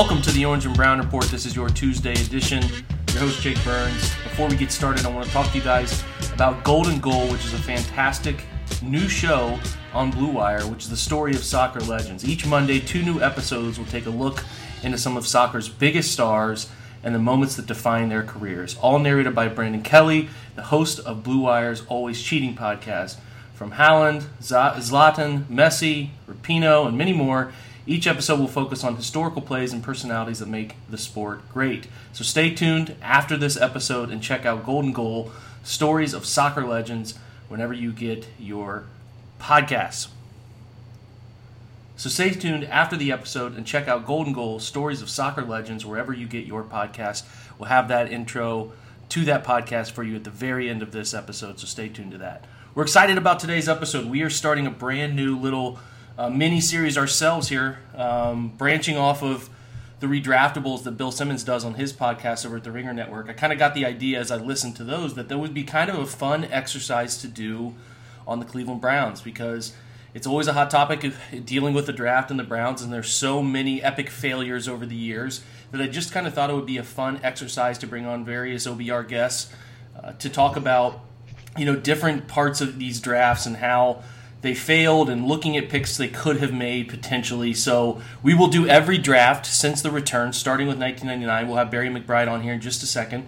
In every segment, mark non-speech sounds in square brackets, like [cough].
Welcome to the Orange and Brown Report. This is your Tuesday edition. Your host, Jake Burns. Before we get started, I want to talk to you guys about Golden Goal, which is a fantastic new show on Blue Wire, which is the story of soccer legends. Each Monday, two new episodes will take a look into some of soccer's biggest stars and the moments that define their careers. All narrated by Brandon Kelly, the host of Blue Wire's Always Cheating podcast. From Haaland, Zlatan, Messi, Rapinoe, and many more, each episode will focus on historical plays and personalities that make the sport great. So stay tuned after this episode and check out Golden Goal Stories of Soccer Legends whenever you get your podcasts. So stay tuned after the episode and check out Golden Goal Stories of Soccer Legends wherever you get your podcast. We'll have that intro to that podcast for you at the very end of this episode, so stay tuned to that. We're excited about today's episode. We are starting a brand new little mini series ourselves here, um, branching off of the redraftables that Bill Simmons does on his podcast over at the Ringer Network. I kind of got the idea as I listened to those that there would be kind of a fun exercise to do on the Cleveland Browns because it's always a hot topic of dealing with the draft and the Browns, and there's so many epic failures over the years that I just kind of thought it would be a fun exercise to bring on various OBR guests uh, to talk about, you know, different parts of these drafts and how they failed and looking at picks they could have made potentially. So we will do every draft since the return, starting with 1999. We'll have Barry McBride on here in just a second.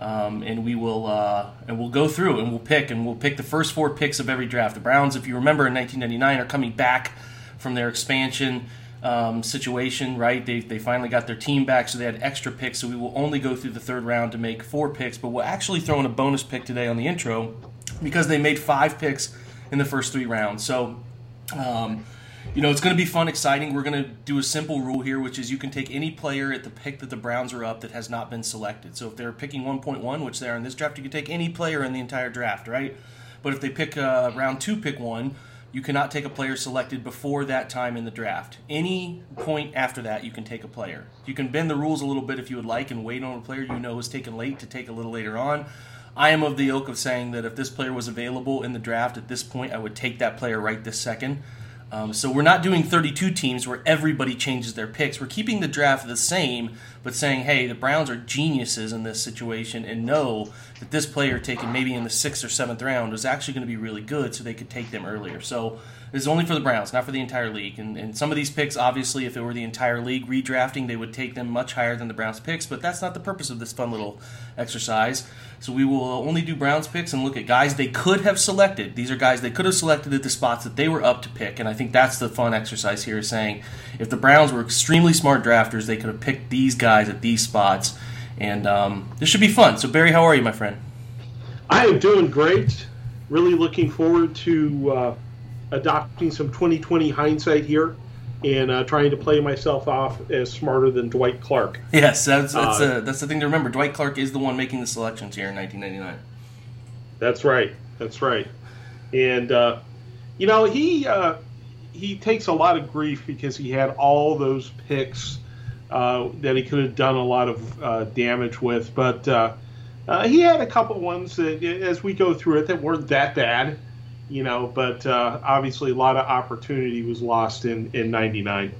Um, and we will uh, and we'll go through and we'll pick and we'll pick the first four picks of every draft. The Browns, if you remember, in 1999, are coming back from their expansion um, situation. Right, they they finally got their team back, so they had extra picks. So we will only go through the third round to make four picks, but we'll actually throw in a bonus pick today on the intro because they made five picks in the first three rounds. So. Um, you know, it's going to be fun, exciting. We're going to do a simple rule here, which is you can take any player at the pick that the Browns are up that has not been selected. So if they're picking 1.1, which they are in this draft, you can take any player in the entire draft, right? But if they pick uh, round two, pick one, you cannot take a player selected before that time in the draft. Any point after that, you can take a player. You can bend the rules a little bit if you would like and wait on a player you know is taken late to take a little later on. I am of the ilk of saying that if this player was available in the draft at this point, I would take that player right this second. Um, so we're not doing 32 teams where everybody changes their picks. We're keeping the draft the same, but saying, hey, the Browns are geniuses in this situation and know that this player taken maybe in the sixth or seventh round was actually going to be really good, so they could take them earlier. So this is only for the Browns, not for the entire league. And, and some of these picks, obviously, if it were the entire league redrafting, they would take them much higher than the Browns picks, but that's not the purpose of this fun little exercise. So we will only do Browns picks and look at guys they could have selected. These are guys they could have selected at the spots that they were up to pick. And I think that's the fun exercise here is saying if the Browns were extremely smart drafters, they could have picked these guys at these spots. And um, this should be fun. So, Barry, how are you, my friend? I am doing great. Really looking forward to uh, adopting some 2020 hindsight here and uh, trying to play myself off as smarter than Dwight Clark. Yes, that's that's, uh, uh, that's the thing to remember. Dwight Clark is the one making the selections here in 1999. That's right. That's right. And uh, you know he uh, he takes a lot of grief because he had all those picks uh, that he could have done a lot of damage with, but he had a couple ones that, as we go through it, that weren't that bad you know, but uh, obviously a lot of opportunity was lost in in '99.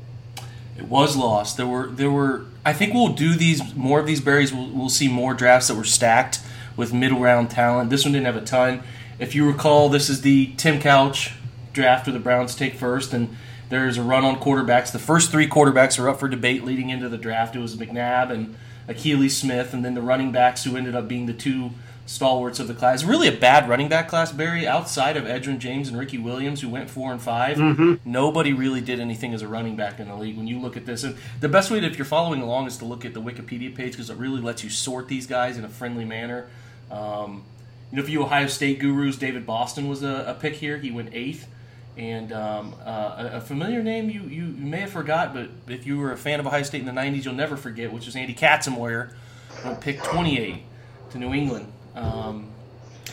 It was lost. There were there were. I think we'll do these more of these berries. We'll, we'll see more drafts that were stacked with middle round talent. This one didn't have a ton. If you recall, this is the Tim Couch draft where the Browns take first, and there's a run on quarterbacks. The first three quarterbacks are up for debate leading into the draft. It was McNabb and Akili Smith, and then the running backs who ended up being the two stalwarts of the class. Really a bad running back class, Barry, outside of Edgerrin James and Ricky Williams, who went four and 5 mm-hmm. Nobody really did anything as a running back in the league when you look at this. And the best way, to, if you're following along, is to look at the Wikipedia page because it really lets you sort these guys in a friendly manner. Um, you know, if you Ohio State gurus, David Boston was a, a pick here. He went eighth. And um, uh, a, familiar name you, you, may have forgot, but if you were a fan of Ohio State in the 90s, you'll never forget, which was Andy Katzenmoyer, went pick 28 to New England. Um,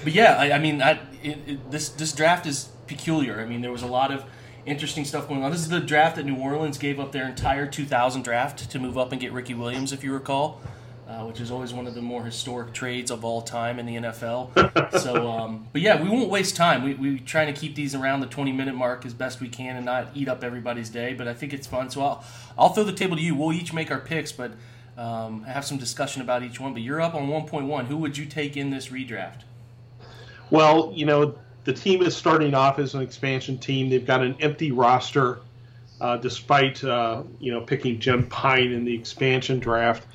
but yeah, I, I mean, I, it, it, this this draft is peculiar. I mean, there was a lot of interesting stuff going on. This is the draft that New Orleans gave up their entire 2000 draft to move up and get Ricky Williams, if you recall. uh, which is always one of the more historic trades of all time in the NFL. [laughs] so, um, but yeah, we won't waste time. We we trying to keep these around the 20 minute mark as best we can and not eat up everybody's day. But I think it's fun. So I'll I'll throw the table to you. We'll each make our picks, but um, have some discussion about each one. But you're up on 1.1. Who would you take in this redraft? Well, you know the team is starting off as an expansion team. They've got an empty roster, uh, despite uh, you know picking Jim Pyne in the expansion draft.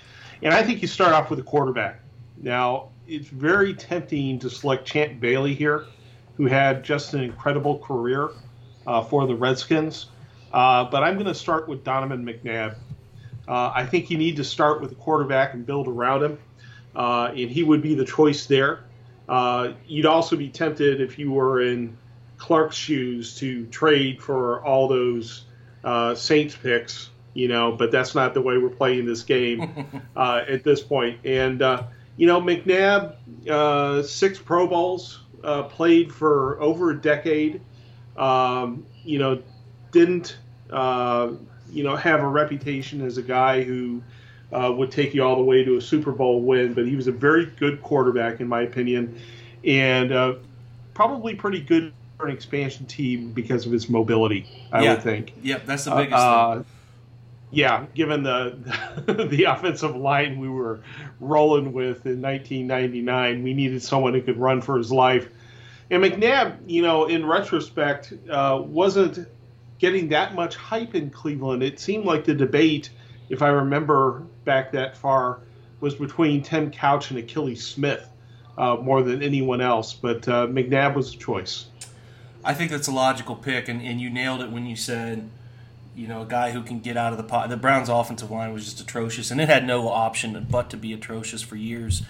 And I think you start off with a quarterback. Now, it's very tempting to select Champ Bailey here, who had just an incredible career uh, for the Redskins. Uh, but I'm going to start with Donovan McNabb. Uh, I think you need to start with a quarterback and build around him, uh, and he would be the choice there. Uh, you'd also be tempted if you were in Clark's shoes to trade for all those uh, Saints picks you know, but that's not the way we're playing this game [laughs] uh, at this point. And, uh, you know, McNabb, uh, six Pro Bowls, uh, played for over a decade, um, you know, didn't, uh, you know, have a reputation as a guy who uh, would take you all the way to a Super Bowl win, but he was a very good quarterback, in my opinion, and probably pretty good for an expansion team because of his mobility, I yeah. would think. Yep, that's the biggest thing yeah, given the [laughs] the offensive line we were rolling with in 1999, we needed someone who could run for his life. And McNabb, you know, in retrospect, uh, wasn't getting that much hype in Cleveland. It seemed like the debate, if I remember back that far, was between Tim Couch and Akili Smith uh, more than anyone else. But uh, McNabb was the choice. I think that's a logical pick, and, and you nailed it when you said – you know, a guy who can get out of the pot. The Browns' offensive line was just atrocious, and it had no option but to be atrocious for years.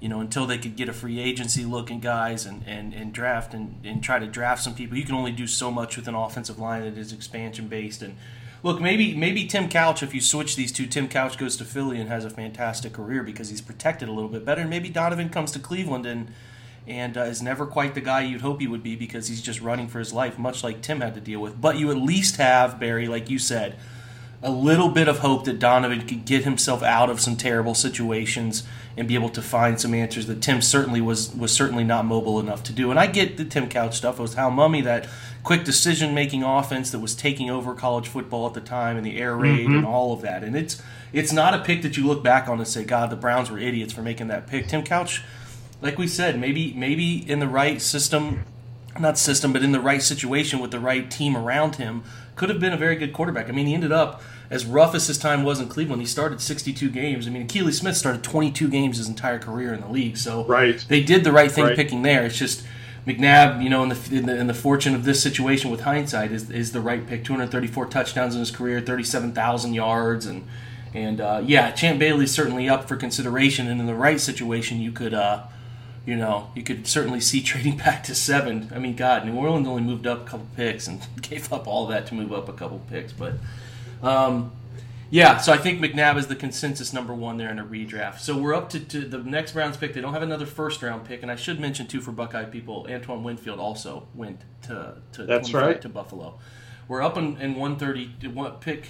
You know, until they could get a free agency looking guys and, and, and draft and, and try to draft some people. You can only do so much with an offensive line that is expansion based. And look, maybe maybe Tim Couch, if you switch these two, Tim Couch goes to Philly and has a fantastic career because he's protected a little bit better. And maybe Donovan comes to Cleveland and and uh, is never quite the guy you'd hope he would be because he's just running for his life, much like Tim had to deal with. But you at least have, Barry, like you said, a little bit of hope that Donovan could get himself out of some terrible situations and be able to find some answers that Tim certainly was was certainly not mobile enough to do. And I get the Tim Couch stuff. It was Hal Mumme that quick decision making offense that was taking over college football at the time and the air raid mm-hmm. and all of that. And it's it's not a pick that you look back on and say, God, the Browns were idiots for making that pick. Tim Couch like we said, maybe maybe in the right system, not system, but in the right situation with the right team around him, could have been a very good quarterback. I mean, he ended up as rough as his time was in Cleveland. He started 62 games. I mean, Akili Smith started 22 games his entire career in the league. So right. they did the right thing right. picking there. It's just McNabb, you know, in the, in the, in the fortune of this situation with hindsight, is is the right pick. 234 touchdowns in his career, 37,000 yards, and and uh, yeah, Champ Bailey's certainly up for consideration. And in the right situation, you could. Uh, you know, you could certainly see [laughs] trading back to seven. I mean, God, New Orleans only moved up a couple picks and [laughs] gave up all that to move up a couple picks. But, um, yeah, so I think McNabb is the consensus number one there in a redraft. So we're up to, to, the next Browns pick. They don't have another first round pick, and I should mention too for Buckeye people, Antoine Winfield also went to to That's right. to Buffalo. We're up in, in one thirty pick,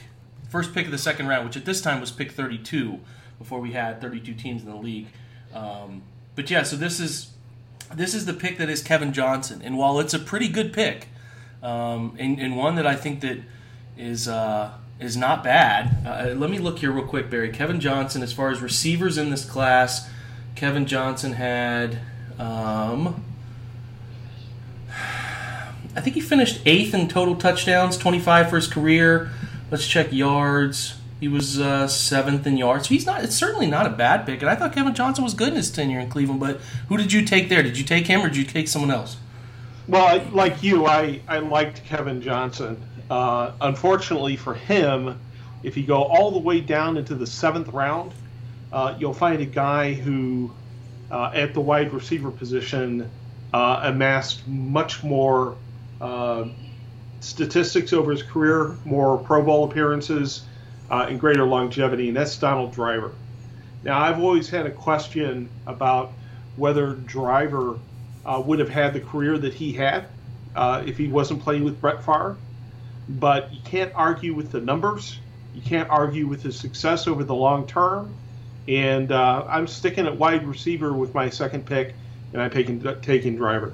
first pick of the second round, which at this time was pick thirty two before we had thirty two teams in the league. Um, but yeah, so this is this is the pick that is Kevin Johnson, and while it's a pretty good pick, um, and, and one that I think that is uh, is not bad. Uh, let me look here real quick, Barry. Kevin Johnson, as far as receivers in this class, Kevin Johnson had. Um, I think he finished eighth in total touchdowns, 25 for his career. Let's check yards. He was uh, seventh in yards. So he's not. It's certainly not a bad pick. And I thought Kevin Johnson was good in his tenure in Cleveland. But who did you take there? Did you take him or did you take someone else? Well, like you, I I liked Kevin Johnson. Uh, unfortunately for him, if you go all the way down into the seventh round, uh, you'll find a guy who, uh, at the wide receiver position, uh, amassed much more uh, statistics over his career, more Pro Bowl appearances uh, and greater longevity, and that's Donald Driver. Now, I've always had a question about whether Driver uh, would have had the career that he had uh, if he wasn't playing with Brett Favre, but you can't argue with the numbers. You can't argue with his success over the long term. And uh, I'm sticking at wide receiver with my second pick, and I'm taking taking driver.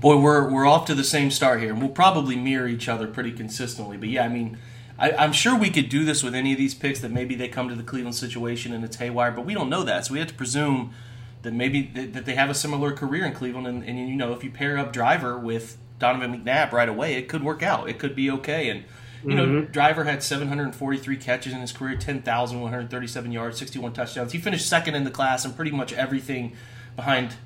Boy, we're we're off to the same start here, and we'll probably mirror each other pretty consistently. But yeah, I mean, I, am sure we could do this with any of these picks that maybe they come to the Cleveland situation and it's haywire, but we don't know that, so we have to presume that maybe that they have a similar career in Cleveland, and, and you know if you pair up Driver with Donovan McNabb right away, it could work out. It could be okay, and you know, mm-hmm. Driver had 743 catches in his career, 10,137 yards, 61 touchdowns. He finished second in the class and pretty much everything behind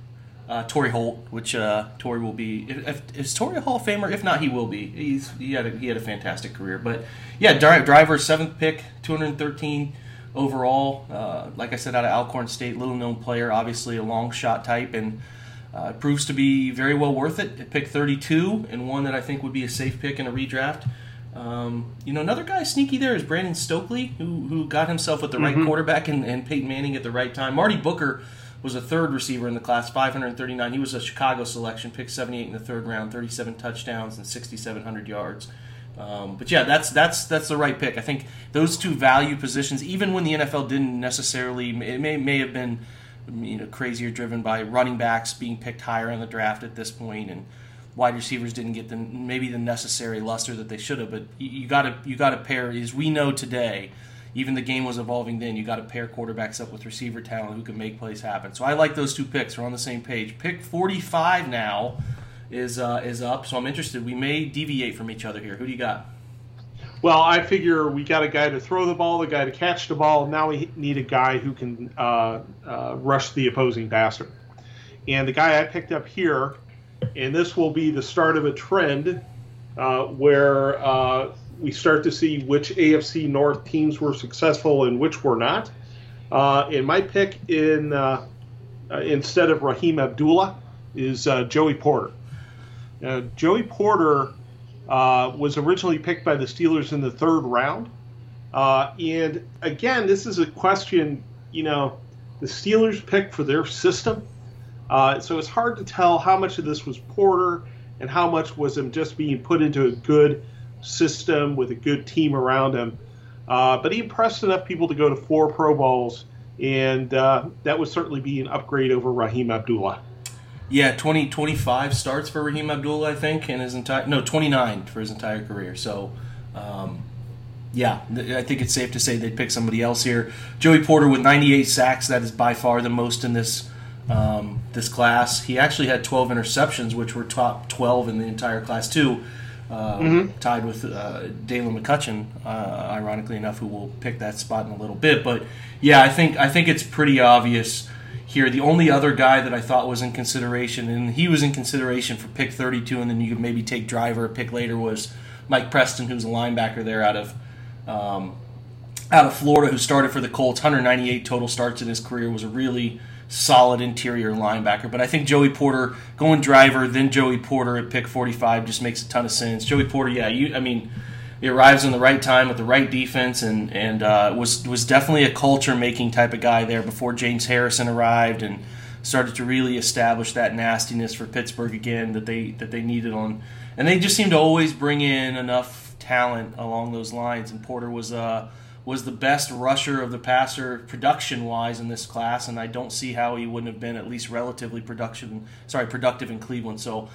uh, Torry Holt, which uh, Torry will be. If, if, is Torry a Hall of Famer? If not, he will be. He's he had a, he had a fantastic career. But yeah, Driver seventh pick, 213 overall. Uh, like I said, out of Alcorn State, little known player, obviously a long shot type, and uh, proves to be very well worth it. At pick 32, and one that I think would be a safe pick in a redraft. Um, you know, another guy sneaky there is Brandon Stokley, who who got himself with the mm-hmm. right quarterback and, and Peyton Manning at the right time. Marty Booker was a third receiver in the class, 539. He was a Chicago selection, picked 78 in the third round, 37 touchdowns and 6,700 yards. Um, but yeah, that's that's that's the right pick. I think those two value positions, even when the NFL didn't necessarily, it may may have been you know crazier driven by running backs being picked higher in the draft at this point and wide receivers didn't get the maybe the necessary luster that they should have. But you got to you got to pair as we know today. Even the game was evolving then. You got to pair quarterbacks up with receiver talent who can make plays happen. So I like those two picks. We're on the same page. Pick 45 now is uh, is up. So I'm interested. We may deviate from each other here. Who do you got? Well, I figure we got a guy to throw the ball, a guy to catch the ball. Now we need a guy who can uh, uh, rush the opposing passer. And the guy I picked up here and this will be the start of a trend uh, where uh, we start to see which AFC North teams were successful and which were not. Uh, and my pick in uh, uh, instead of Rahim Abdullah is uh, Joey Porter. Joey Porter was originally picked by the Steelers in the third round. and again, this is a question, you know, the Steelers picked for their system uh, so it's hard to tell how much of this was Porter and how much was him just being put into a good system with a good team around him. Uh, but he impressed enough people to go to four Pro Bowls, and uh, that would certainly be an upgrade over Rahim Abdullah. Yeah, 20, 25 starts for Rahim Abdullah, I think, in his entire no 29 for his entire career. So, um, yeah, I think it's safe to say they'd pick somebody else here. Joey Porter with 98 sacks, that is by far the most in this um, this class. He actually had 12 interceptions, which were top 12 in the entire class too, uh, mm-hmm. tied with uh, Daylon McCutcheon, uh, ironically enough, who will pick that spot in a little bit. But yeah, I think I think it's pretty obvious here. The only other guy that I thought was in consideration, and he was in consideration for pick 32, and then you could maybe take driver a pick later was Mike Peterson, who's a linebacker there out of. Um, out of Florida, who started for the Colts, 198 total starts in his career, was a really solid interior linebacker. But I think Joey Porter going driver, then Joey Porter at pick 45 just makes a ton of sense. Joey Porter, yeah, you, I mean, he arrives in the right time with the right defense, and and uh, was was definitely a culture making type of guy there before James Harrison arrived and started to really establish that nastiness for Pittsburgh again that they that they needed on, and they just seem to always bring in enough talent along those lines. And Porter was uh, was the best rusher of the passer production wise in this class, and I don't see how he wouldn't have been at least relatively production sorry productive in Cleveland. So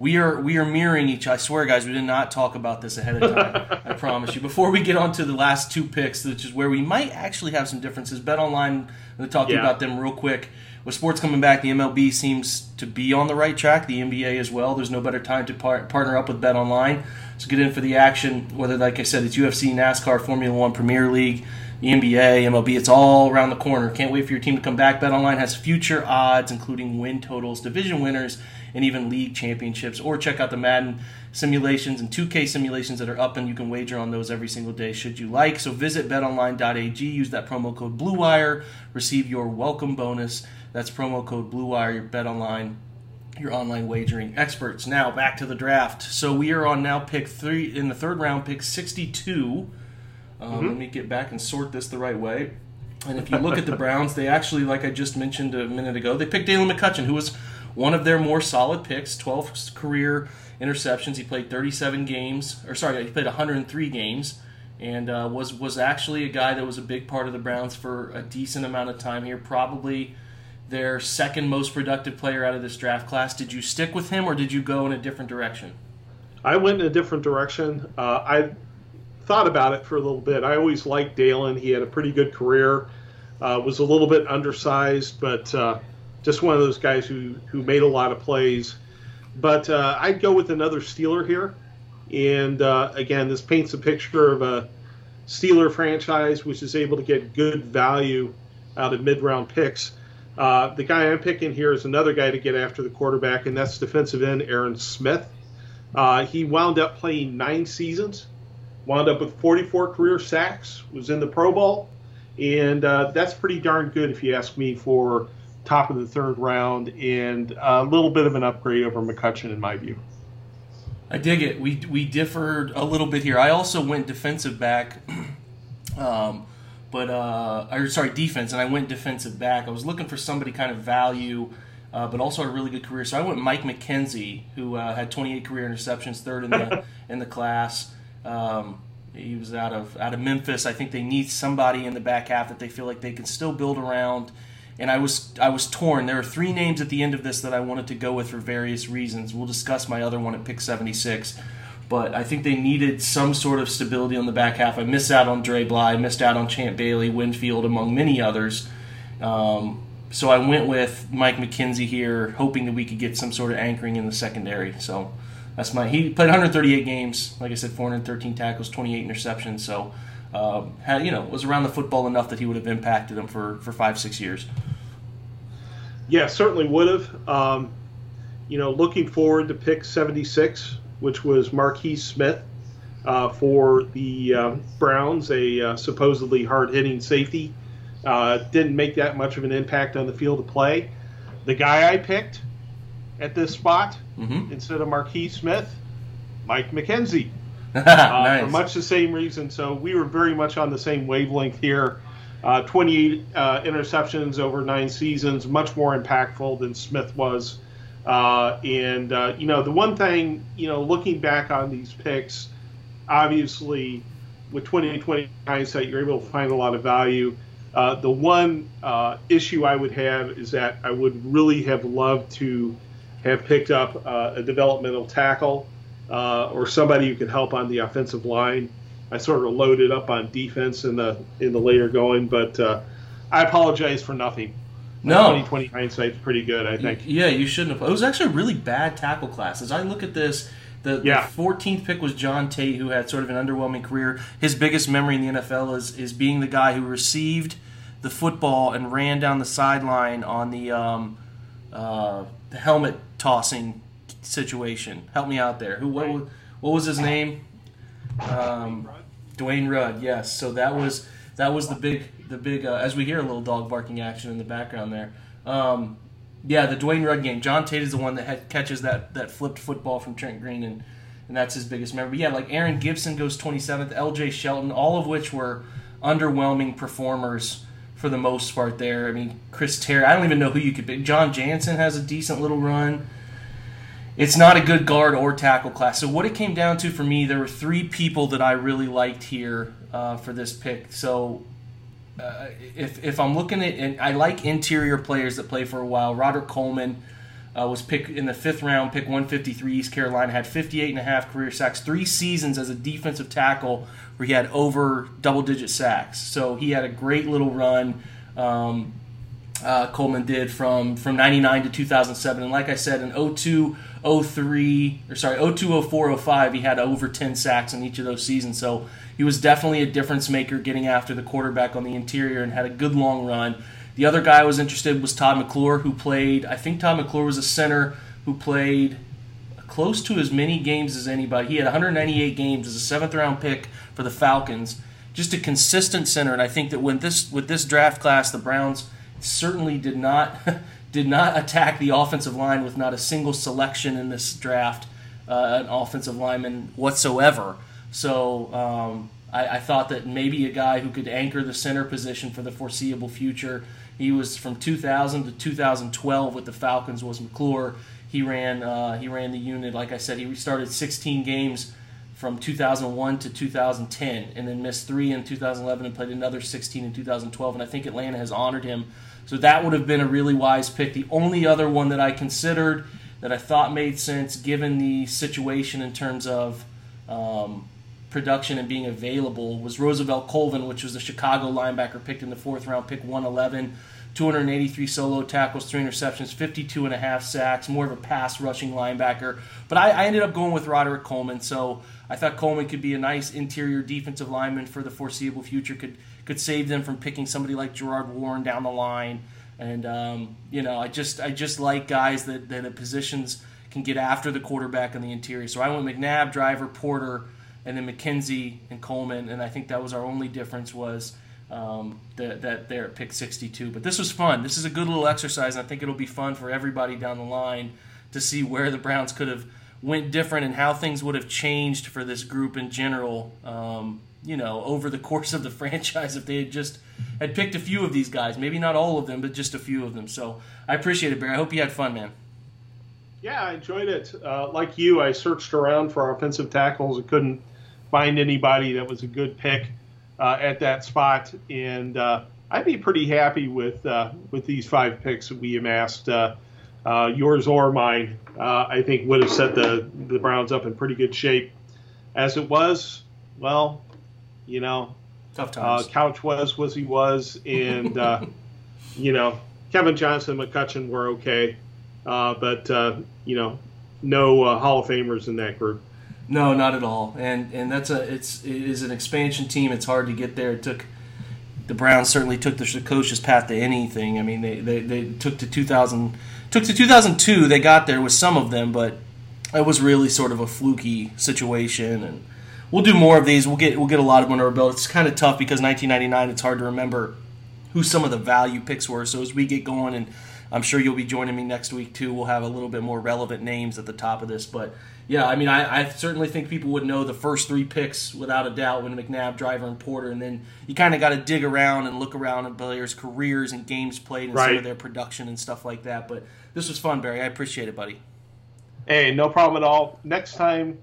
we are we are mirroring each. I swear, guys, we did not talk about this ahead of time. [laughs] I promise you. Before we get on to the last two picks, which is where we might actually have some differences. Bet online. I'm going to talk yeah. about them real quick. With sports coming back, the MLB seems to be on the right track. The NBA as well. There's no better time to par- partner up with Bet Online. So get in for the action. Whether, like I said, it's UFC, NASCAR, Formula One, Premier League, the NBA, MLB. It's all around the corner. Can't wait for your team to come back. Bet Online has future odds, including win totals, division winners, and even league championships. Or check out the Madden simulations and 2K simulations that are up, and you can wager on those every single day should you like. So visit betonline.ag, use that promo code BlueWire, receive your welcome bonus. That's promo code BlueWire, your BetOnline, your online wagering experts. Now back to the draft. So we are on now pick three in the third round, pick 62. Um, mm-hmm. Let me get back and sort this the right way. And if you look at the [laughs] Browns, they actually, like I just mentioned a minute ago, they picked Daylon McCutcheon, who was one of their more solid picks. 12 career interceptions. He played 37 games, or sorry, he played 103 games and uh, was was actually a guy that was a big part of the Browns for a decent amount of time here. Probably their second most productive player out of this draft class. Did you stick with him, or did you go in a different direction? I went in a different direction. Uh, I thought about it for a little bit. I always liked Daylon. He had a pretty good career. Uh, was a little bit undersized, but uh, just one of those guys who who made a lot of plays. But uh, I'd go with another Steeler here. And uh, again, this paints a picture of a Steeler franchise which is able to get good value out of mid round picks. Uh, the guy I'm picking here is another guy to get after the quarterback, and that's defensive end Aaron Smith. Uh, he wound up playing nine seasons, wound up with 44 career sacks, was in the Pro Bowl, and uh, that's pretty darn good if you ask me for top of the third round and a little bit of an upgrade over McCutcheon in my view. I dig it. We we differed a little bit here. I also went defensive back, [clears throat] um, but uh, or sorry defense, and I went defensive back. I was looking for somebody kind of value, uh, but also a really good career. So I went Mike McKenzie, who uh, had 28 career interceptions, third in the [laughs] in the class. Um, he was out of out of Memphis. I think they need somebody in the back half that they feel like they can still build around and I was I was torn. There are three names at the end of this that I wanted to go with for various reasons. We'll discuss my other one at pick 76, but I think they needed some sort of stability on the back half. I missed out on Dre Bly, missed out on Champ Bailey, Winfield, among many others. Um, so I went with Mike McKenzie here, hoping that we could get some sort of anchoring in the secondary. So that's my he played 138 games, like I said, 413 tackles, 28 interceptions. So uh, had, you know, was around the football enough that he would have impacted him for, for five, six years. Yeah, certainly would have. Um, you know, looking forward to pick 76, which was Marquise Smith uh, for the uh, Browns, a uh, supposedly hard hitting safety. Uh, didn't make that much of an impact on the field of play. The guy I picked at this spot, mm-hmm. instead of Marquise Smith, Mike McKenzie. [laughs] Uh, nice. For much the same reason. So we were very much on the same wavelength here. Uh, 28 uh, interceptions over nine seasons, much more impactful than Smith was. Uh, and, uh, you know, the one thing, you know, looking back on these picks, obviously with 2020 hindsight, you're able to find a lot of value. Uh, the one issue I would have is that I would really have loved to have picked up a developmental tackle uh, or somebody who could help on the offensive line. I sort of loaded up on defense in the in the later going, but uh, I apologize for nothing. No, 2020 hindsight's pretty good, I think. Yeah, you shouldn't have. It was actually a really bad tackle class. As I look at this, the, yeah. the 14th pick was John Tait, who had sort of an underwhelming career. His biggest memory in the NFL is is being the guy who received the football and ran down the sideline on the um, uh, the helmet tossing situation. Help me out there. Who? What? What was his name? Um, Dwayne Rudd. Yes. So that was that was the big the big uh, as we hear a little dog barking action in the background there. Um, yeah, the Dwayne Rudd game. John Tait is the one that had, catches that that flipped football from Trent Green and. And that's his biggest memory. But yeah, like Aaron Gibson goes 27th, L.J. Shelton, all of which were underwhelming performers for the most part. There, I mean, Chris Terry. I don't even know who you could pick. Jon Jansen has a decent little run it's not a good guard or tackle class. So what it came down to for me, there were three people that I really liked here uh, for this pick. So uh, if if I'm looking at, and I like interior players that play for a while. Roderick Coleman uh, was picked in the fifth round, pick 153. East Carolina had 58 and a half career sacks, three seasons as a defensive tackle where he had over double digit sacks. So he had a great little run. Um, uh, Coleman did from from 99 to 2007, and like I said, in 02 03 or sorry 02 04 05 he had over 10 sacks in each of those seasons. So he was definitely a difference maker getting after the quarterback on the interior and had a good long run. The other guy I was interested was Todd McClure who played I think Todd McClure was a center who played close to as many games as anybody. He had 198 games as a seventh round pick for the Falcons. Just a consistent center. And I think that when this with this draft class the Browns certainly did not [laughs] did not attack the offensive line with not a single selection in this draft, uh, an offensive lineman whatsoever. So um, I, I, thought that maybe a guy who could anchor the center position for the foreseeable future. He was from 2000 to 2012 with the Falcons. Was McClure. He ran uh, he ran the unit. Like I said, he started 16 games from 2001 to 2010, and then missed three in 2011 and played another 16 in 2012. And I think Atlanta has honored him. So that would have been a really wise pick. The only other one that I considered that I thought made sense given the situation in terms of um, production and being available was Roosevelt Colvin, which was the Chicago linebacker picked in the fourth round, pick 111. 283 solo tackles, three interceptions, 52 and a half sacks, more of a pass rushing linebacker. But I, I, ended up going with Roderick Coleman, so I thought Coleman could be a nice interior defensive lineman for the foreseeable future. Could could save them from picking somebody like Gerard Warren down the line. And um, you know, I just I just like guys that that the positions can get after the quarterback in the interior. So I went McNabb, Driver, Porter, and then McKenzie and Coleman, and I think that was our only difference was um, that, that they're at pick 62. But this was fun. This is a good little exercise. And I think it'll be fun for everybody down the line to see where the Browns could have went different and how things would have changed for this group in general. Um, you know, over the [laughs] course of the franchise, if they had just had picked a few of these guys, maybe not all of them, but just a few of them. So I appreciate it, Barry. I hope you had fun, man. Yeah, I enjoyed it. Uh, like you, I searched around for offensive tackles and couldn't find anybody that was a good pick uh, at that spot, and uh, I'd be pretty happy with uh, with these five picks that we amassed. Uh, uh, yours or mine, I think, would have set the the Browns up in pretty good shape. As it was, well, you know, tough uh, times. Couch was was he was, and uh, [laughs] you know, Kevin Johnson, and McCutcheon were okay, uh, but you know, no Hall of Famers in that group. No, not at all. And and that's a it's it is an expansion team. It's hard to get there. It took the Browns certainly took the precocious path to anything. I mean, they, they, they took to 2000 took to 2002. They got there with some of them, but it was really sort of a fluky situation. And we'll do more of these. We'll get we'll get a lot of them under our belt. It's kind of tough because 1999. It's hard to remember who some of the value picks were. So as we get going, and I'm sure you'll be joining me next week too. We'll have a little bit more relevant names at the top of this, but yeah, I mean, I, I, certainly think people would know the first three picks without a doubt when McNabb, Driver, and Porter, and then you kind of got to dig around and look around at players' careers and games played and right. some of their production and stuff like that. But this was fun, Barry. I appreciate it, buddy. Hey, no problem at all. Next time,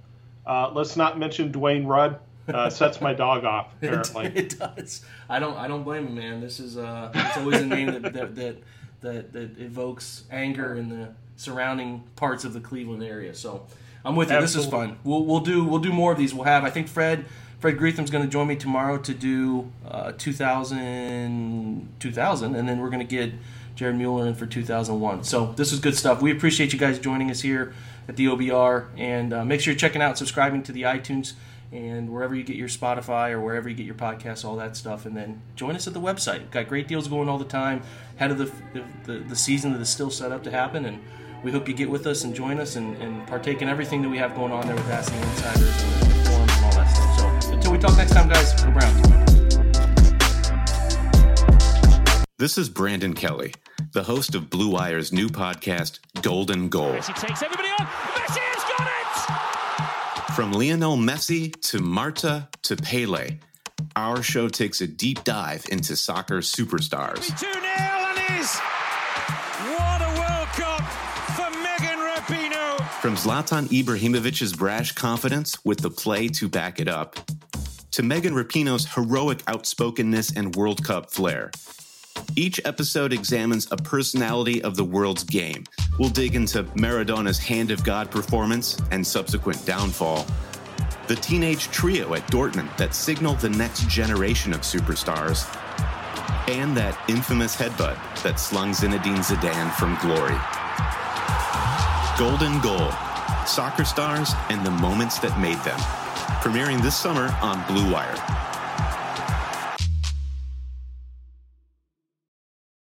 uh, let's not mention Dwayne Rudd. Uh, [laughs] sets my dog off. Apparently, it, does. I don't. I don't blame him, man. This is. Uh, it's always a name that that, that that that evokes anger in the surrounding parts of the Cleveland area. So. I'm with you. Absolutely. This is fun. We'll we'll do we'll do more of these. We'll have I think Fred Fred Greetham's going to join me tomorrow to do uh, 2000 2000 and then we're going to get Jared Mueller in for 2001. So this is good stuff. We appreciate you guys joining us here at the OBR and uh, make sure you're checking out subscribing to the iTunes and wherever you get your Spotify or wherever you get your podcasts, all that stuff. And then join us at the website. We've got great deals going all the time. Head of the, the, the season that is still set up to happen. And we hope you get with us and join us and, and partake in everything that we have going on there with Asking Insiders until we talk next time, guys, go Browns. This is Brandon Kelly, the host of Blue Wire's new podcast, Golden Goal. Messi takes everybody on. Messi has got it! From Lionel Messi to Marta to Pele, our show takes a deep dive into soccer superstars. 2 0 and is. What a World Cup! From Zlatan Ibrahimovic's brash confidence with the play to back it up, to Megan Rapinoe's heroic outspokenness and World Cup flair. Each episode examines a personality of the world's game. We'll dig into Maradona's Hand of God performance and subsequent downfall, the teenage trio at Dortmund that signaled the next generation of superstars, and that infamous headbutt that slung Zinedine Zidane from glory. Golden Goal Soccer Stars and the Moments That Made Them. Premiering this summer on Blue Wire.